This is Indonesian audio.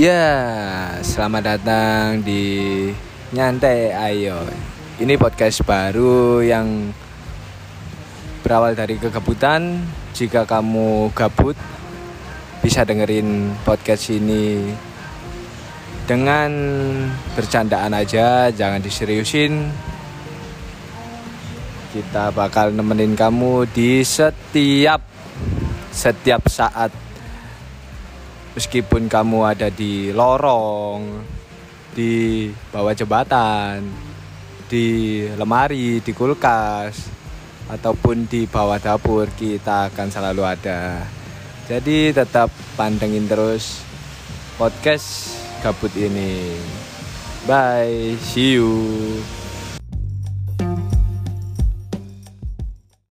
Ya, selamat datang di Nyantai Ayo. Ini podcast baru yang berawal dari kegabutan. Jika kamu gabut, bisa dengerin podcast ini dengan bercandaan aja, jangan diseriusin. Kita bakal nemenin kamu di setiap setiap saat meskipun kamu ada di lorong, di bawah jembatan, di lemari, di kulkas, ataupun di bawah dapur, kita akan selalu ada. Jadi tetap pantengin terus podcast gabut ini. Bye, see you.